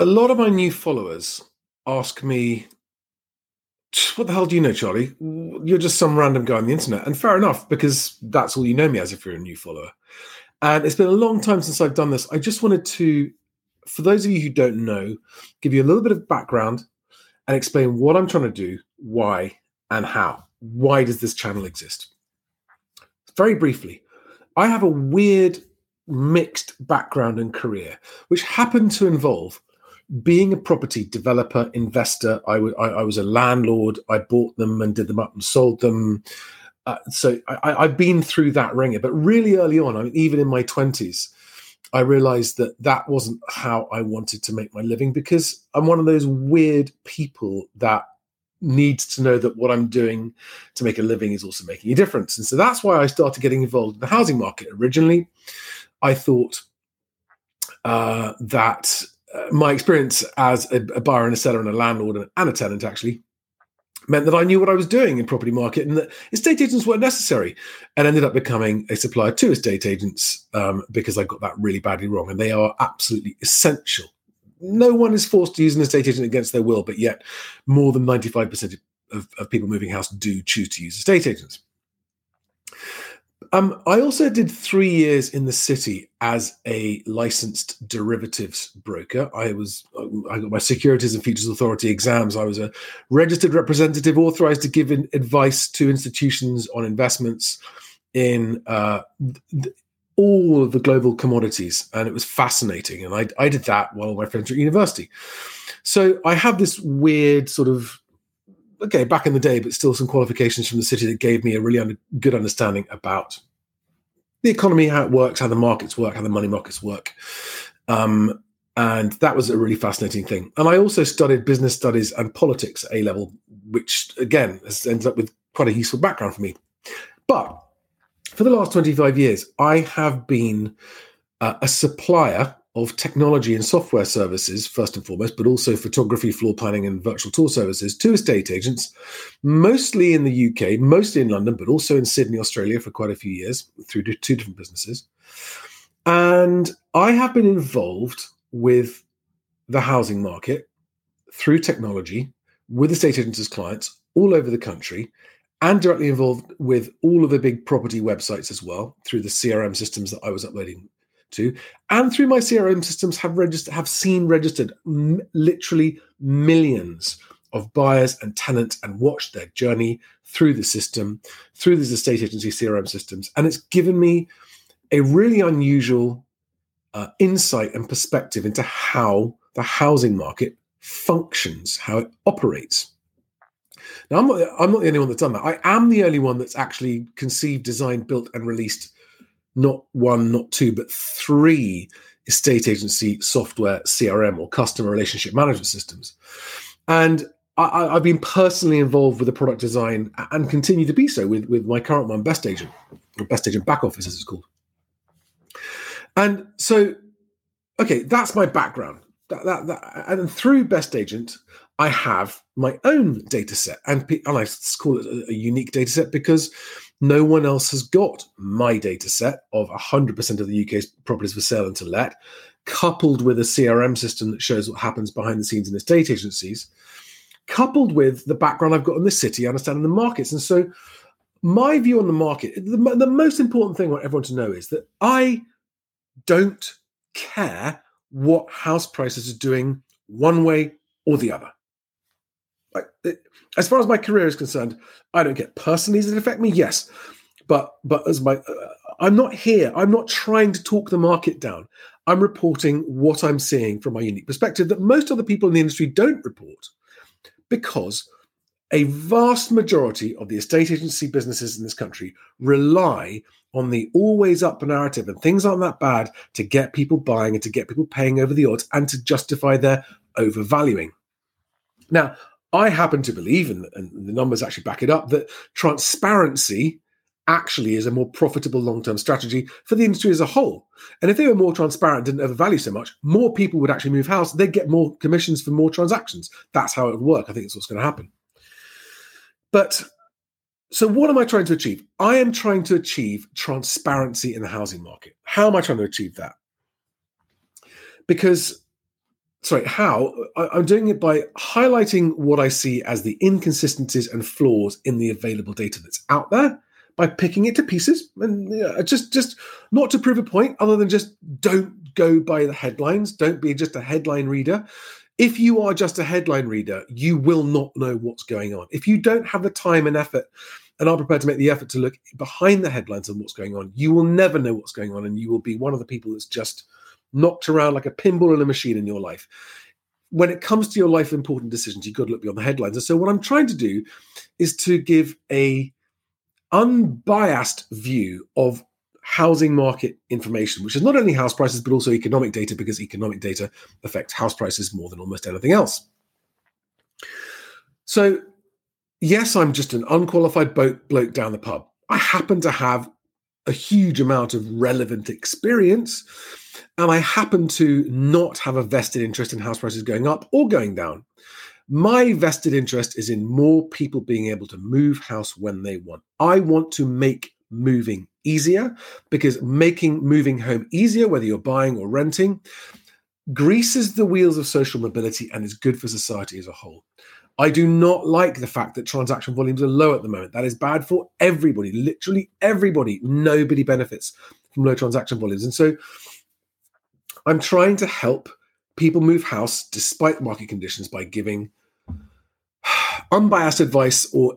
a lot of my new followers ask me, what the hell do you know, Charlie? You're just some random guy on the internet. And fair enough, because that's all you know me as if you're a new follower. And it's been a long time since I've done this. I just wanted to, for those of you who don't know, give you a little bit of background and explain what I'm trying to do, why, and how. Why does this channel exist? Very briefly, I have a weird mixed background and career, which happened to involve being a property developer, investor. I, w- I, I was a landlord. I bought them and did them up and sold them. Uh, so I, have been through that wringer, but really early on, I mean, even in my twenties, I realized that that wasn't how I wanted to make my living because I'm one of those weird people that needs to know that what I'm doing to make a living is also making a difference. And so that's why I started getting involved in the housing market. Originally, I thought uh, that my experience as a, a, buyer and a seller and a landlord and a tenant actually meant that I knew what I was doing in property market and that estate agents weren't necessary and ended up becoming a supplier to estate agents um, because I got that really badly wrong and they are absolutely essential. No one is forced to use an estate agent against their will, but yet more than 95% of, of people moving house do choose to use estate agents. Um, I also did three years in the city as a licensed derivatives broker. I was I got my Securities and Futures Authority exams. I was a registered representative authorized to give advice to institutions on investments in uh, th- all of the global commodities, and it was fascinating. And I, I did that while my friends were at university. So I have this weird sort of okay, back in the day, but still some qualifications from the city that gave me a really under, good understanding about the economy, how it works, how the markets work, how the money markets work. Um, and that was a really fascinating thing. And I also studied business studies and politics at A level, which again has ended up with quite a useful background for me. But for the last 25 years, I have been uh, a supplier of technology and software services, first and foremost, but also photography, floor planning, and virtual tour services to estate agents, mostly in the UK, mostly in London, but also in Sydney, Australia for quite a few years through two different businesses. And I have been involved with the housing market through technology with estate agents as clients all over the country and directly involved with all of the big property websites as well through the CRM systems that I was uploading to, and through my CRM systems have registered have seen registered m- literally millions of buyers and tenants and watched their journey through the system, through these estate agency CRM systems, and it's given me a really unusual uh, insight and perspective into how the housing market functions, how it operates. Now, I'm not, I'm not the only one that's done that. I am the only one that's actually conceived, designed, built, and released not one, not two, but three estate agency software CRM or customer relationship management systems. And I, have been personally involved with the product design and continue to be so with, with my current one, Best Agent, or Best Agent Back Office, as it's called. And so, okay, that's my background. That, that, that, and through Best Agent, I have my own data set, and, and I call it a, a unique data set because no one else has got my data set of 100% of the UK's properties for sale and to let, coupled with a CRM system that shows what happens behind the scenes in the estate agencies, coupled with the background I've got in the city, understanding the markets. And so, my view on the market, the, the most important thing I want everyone to know is that I don't care what house prices are doing one way or the other. Like, it, as far as my career is concerned, I don't get personally. Does it affect me? Yes, but but as my, uh, I'm not here. I'm not trying to talk the market down. I'm reporting what I'm seeing from my unique perspective that most other people in the industry don't report, because a vast majority of the estate agency businesses in this country rely on the always up narrative and things aren't that bad to get people buying and to get people paying over the odds and to justify their overvaluing. Now, I happen to believe, and, and the numbers actually back it up, that transparency actually is a more profitable long-term strategy for the industry as a whole. And if they were more transparent, didn't overvalue so much, more people would actually move house. They'd get more commissions for more transactions. That's how it would work. I think it's what's going to happen. But so what am I trying to achieve? I am trying to achieve transparency in the housing market. How am I trying to achieve that? Because sorry, how? I, am doing it by highlighting what I see as the inconsistencies and flaws in the available data that's out there by picking it to pieces and just just not to prove a point other than just don't go by the headlines don't be just a headline reader if you are just a headline reader you will not know what's going on. If you don't have the time and effort and are prepared to make the effort to look behind the headlines and what's going on you will never know what's going on and you will be one of the people that's just knocked around like a pinball in a machine in your life. When it comes to your life important decisions you've got to look beyond the headlines. And so what i'm trying to do is to give a unbiased view of housing market information, which is not only house prices, but also economic data, because economic data affects house prices more than almost anything else. So, yes, I'm just an unqualified boat bloke down the pub. I happen to have a huge amount of relevant experience, and I happen to not have a vested interest in house prices going up or going down. My vested interest is in more people being able to move house when they want. I want to make moving easier because making moving home easier, whether you're buying or renting, greases the wheels of social mobility and is good for society as a whole. I do not like the fact that transaction volumes are low at the moment. That is bad for everybody, literally everybody. Nobody benefits from low transaction volumes. And so I'm trying to help people move house despite market conditions by giving unbiased advice or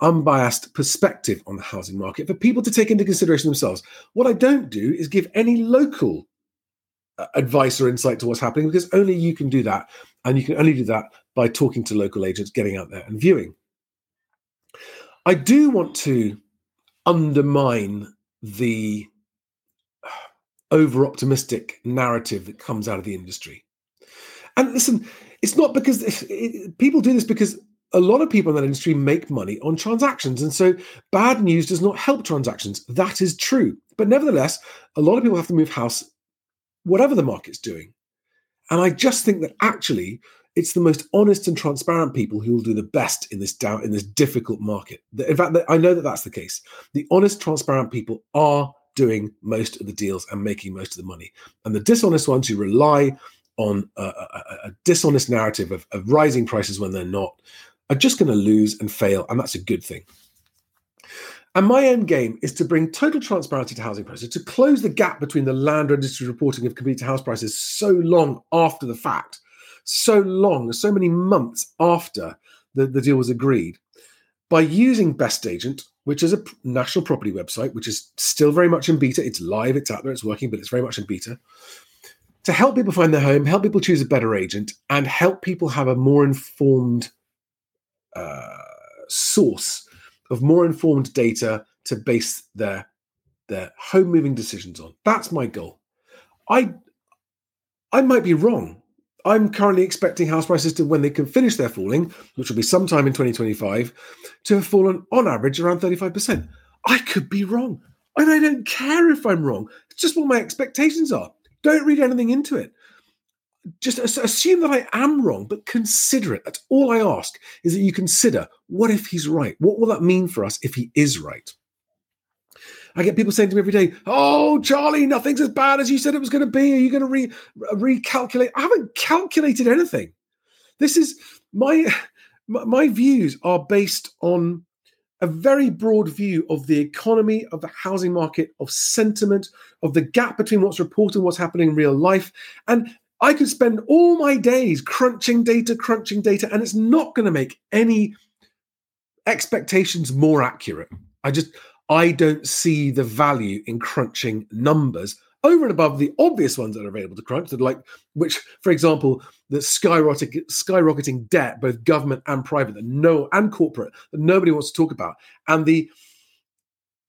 unbiased perspective on the housing market for people to take into consideration themselves. What I don't do is give any local uh, advice or insight to what's happening because only you can do that. And you can only do that by talking to local agents, getting out there and viewing. I do want to undermine the over optimistic narrative that comes out of the industry. And listen, it's not because it, people do this because a lot of people in that industry make money on transactions. And so bad news does not help transactions. That is true. But nevertheless, a lot of people have to move house, whatever the market's doing. And I just think that actually it's the most honest and transparent people who will do the best in this down in this difficult market. In fact, I know that that's the case. The honest, transparent people are doing most of the deals and making most of the money, and the dishonest ones who rely on a, a, a dishonest narrative of, of rising prices when they're not are just going to lose and fail, and that's a good thing. And my end game is to bring total transparency to housing prices, to close the gap between the land registry reporting of completed house prices so long after the fact, so long, so many months after the, the deal was agreed, by using Best Agent, which is a national property website, which is still very much in beta. It's live, it's out there, it's working, but it's very much in beta. To help people find their home, help people choose a better agent, and help people have a more informed uh, source of more informed data to base their their home moving decisions on. That's my goal. I I might be wrong. I'm currently expecting house prices to, when they can finish their falling, which will be sometime in 2025, to have fallen on average around 35%. I could be wrong. And I don't care if I'm wrong. It's just what my expectations are. Don't read anything into it just assume that I am wrong, but consider it. That's all I ask is that you consider what if he's right? What will that mean for us if he is right? I get people saying to me every day, "Oh, Charlie, nothing's as bad as you said it was going to be. Are you going to re- recalculate?" I haven't calculated anything. This is my my views are based on a very broad view of the economy, of the housing market, of sentiment, of the gap between what's reported and what's happening in real life, and I could spend all my days crunching data, crunching data, and it's not going to make any expectations more accurate. I just, I don't see the value in crunching numbers over and above the obvious ones that are available to crunch, that like which, for example, the skyrocketing, skyrocketing debt, both government and private, that no and corporate, that nobody wants to talk about, and the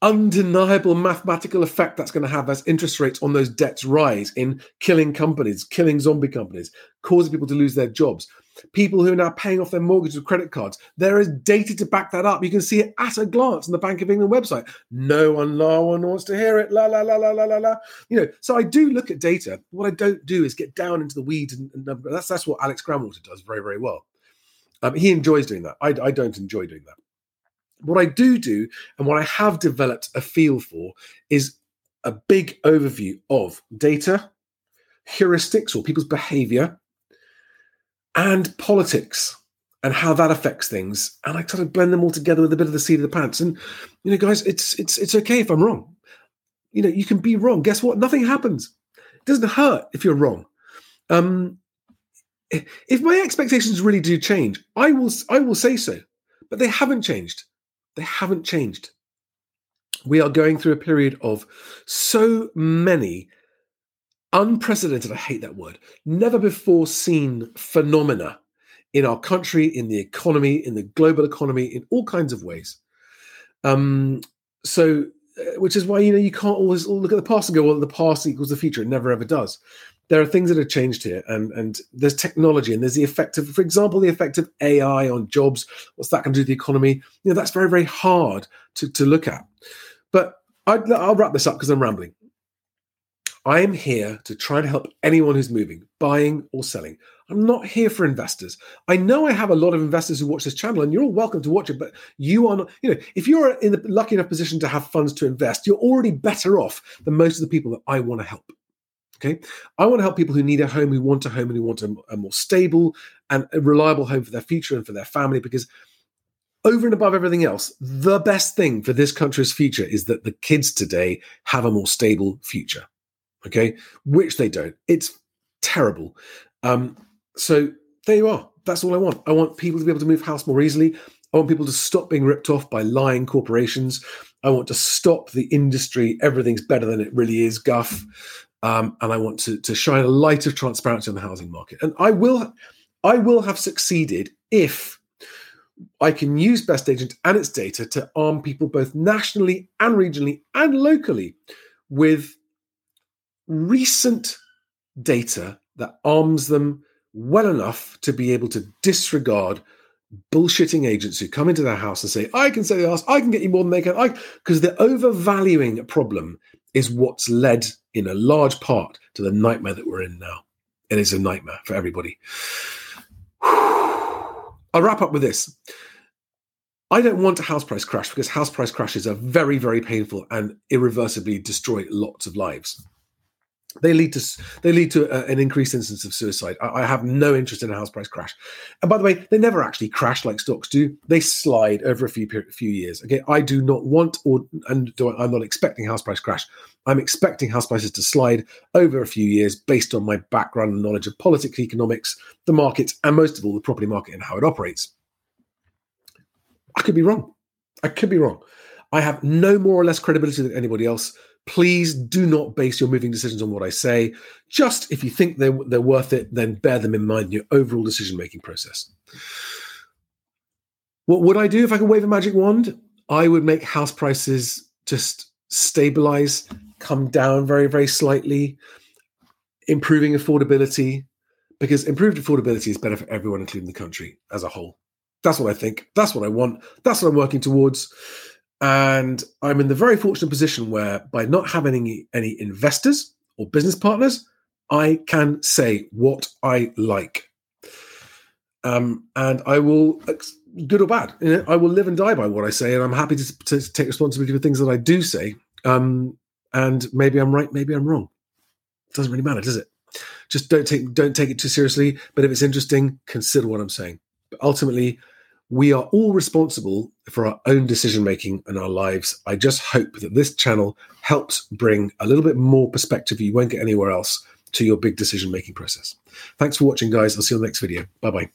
undeniable mathematical effect that's going to have as interest rates on those debts rise in killing companies, killing zombie companies, causing people to lose their jobs. People who are now paying off their mortgages with credit cards. There is data to back that up. You can see it at a glance on the Bank of England website. No one, no one wants to hear it. La la la la la la la. You know, so I do look at data. What I don't do is get down into the weeds, and, and that's that's what Alex Gramwater does very very well. Um, he enjoys doing that. I, I don't enjoy doing that. What I do do, and what I have developed a feel for, is a big overview of data, heuristics or people's behavior, and politics and how that affects things. And I try to blend them all together with a bit of the seat of the pants. And you know, guys, it's it's it's okay if I'm wrong. You know, you can be wrong. Guess what? Nothing happens. It doesn't hurt if you're wrong. Um, if my expectations really do change, I will I will say so. But they haven't changed. They haven't changed. We are going through a period of so many unprecedented, I hate that word, never before seen phenomena in our country, in the economy, in the global economy, in all kinds of ways. Um, so, uh, which is why you know you can't always look at the past and go, "Well, the past equals the future." It never ever does. There are things that have changed here, and and there's technology, and there's the effect of, for example, the effect of AI on jobs. What's that going to do to the economy? You know, that's very very hard to to look at. But I, I'll wrap this up because I'm rambling. I am here to try to help anyone who's moving, buying or selling. I'm not here for investors. I know I have a lot of investors who watch this channel, and you're all welcome to watch it. But you are not, you know, if you're in the lucky enough position to have funds to invest, you're already better off than most of the people that I want to help. Okay, I want to help people who need a home, who want a home, and who want a, a more stable and reliable home for their future and for their family. Because over and above everything else, the best thing for this country's future is that the kids today have a more stable future. Okay, which they don't. It's terrible. Um, so there you are. That's all I want. I want people to be able to move house more easily. I want people to stop being ripped off by lying corporations. I want to stop the industry, everything's better than it really is, guff. Um, and I want to, to shine a light of transparency on the housing market. And I will, I will have succeeded if I can use Best Agent and its data to arm people both nationally and regionally and locally with recent data that arms them well enough to be able to disregard bullshitting agents who come into their house and say, I can sell your house, I can get you more than they can. I because the overvaluing a problem is what's led in a large part to the nightmare that we're in now. And It is a nightmare for everybody. I'll wrap up with this. I don't want a house price crash because house price crashes are very, very painful and irreversibly destroy lots of lives they lead to they lead to a, an increased instance of suicide. I, I, have no interest in a house price crash. And by the way, they never actually crash like stocks do. They slide over a few few years. Okay, I do not want or and do, I'm not expecting house price crash. I'm expecting house prices to slide over a few years based on my background and knowledge of politics, economics, the markets, and most of all the property market and how it operates. I could be wrong. I could be wrong. I have no more or less credibility than anybody else. Please do not base your moving decisions on what I say. Just if you think they're, they're worth it, then bear them in mind in your overall decision making process. What would I do if I could wave a magic wand? I would make house prices just stabilize, come down very, very slightly, improving affordability, because improved affordability is better for everyone, including the country as a whole. That's what I think. That's what I want. That's what I'm working towards. And I'm in the very fortunate position where, by not having any, any investors or business partners, I can say what I like. Um, and I will, good or bad, you know, I will live and die by what I say. And I'm happy to, to take responsibility for things that I do say. Um, and maybe I'm right, maybe I'm wrong. It doesn't really matter, does it? Just don't take don't take it too seriously. But if it's interesting, consider what I'm saying. But ultimately, we are all responsible for our own decision making and our lives. I just hope that this channel helps bring a little bit more perspective you won't get anywhere else to your big decision making process. Thanks for watching, guys. I'll see you on the next video. Bye bye.